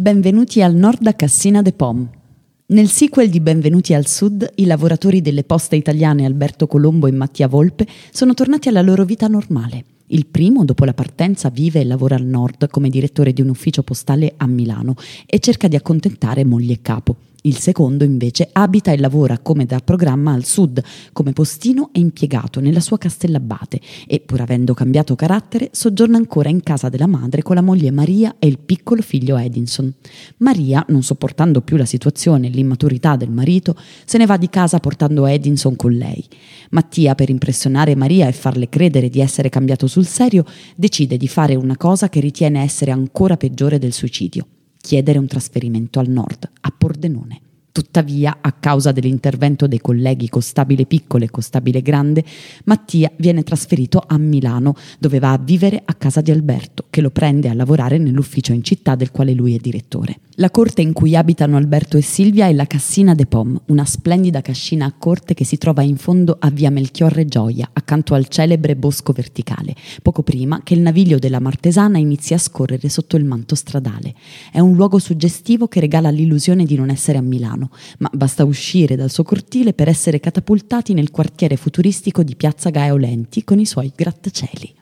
Benvenuti al nord a Cassina de Pom. Nel sequel di Benvenuti al Sud, i lavoratori delle poste italiane Alberto Colombo e Mattia Volpe sono tornati alla loro vita normale. Il primo, dopo la partenza, vive e lavora al nord come direttore di un ufficio postale a Milano e cerca di accontentare moglie e capo. Il secondo, invece, abita e lavora come da programma al sud, come postino e impiegato nella sua Castellabate e, pur avendo cambiato carattere, soggiorna ancora in casa della madre con la moglie Maria e il piccolo figlio Edinson. Maria, non sopportando più la situazione e l'immaturità del marito, se ne va di casa portando Edinson con lei. Mattia, per impressionare Maria e farle credere di essere cambiato sul serio, decide di fare una cosa che ritiene essere ancora peggiore del suicidio chiedere un trasferimento al nord, Pordenone. Tuttavia, a causa dell'intervento dei colleghi Costabile Piccolo e Costabile Grande, Mattia viene trasferito a Milano, dove va a vivere a casa di Alberto, che lo prende a lavorare nell'ufficio in città del quale lui è direttore. La corte in cui abitano Alberto e Silvia è la Cassina de Pom, una splendida cascina a corte che si trova in fondo a via Melchiorre Gioia, accanto al celebre bosco verticale, poco prima che il naviglio della Martesana inizi a scorrere sotto il manto stradale. È un luogo suggestivo che regala l'illusione di non essere a Milano, ma basta uscire dal suo cortile per essere catapultati nel quartiere futuristico di Piazza Gaeolenti con i suoi grattacieli.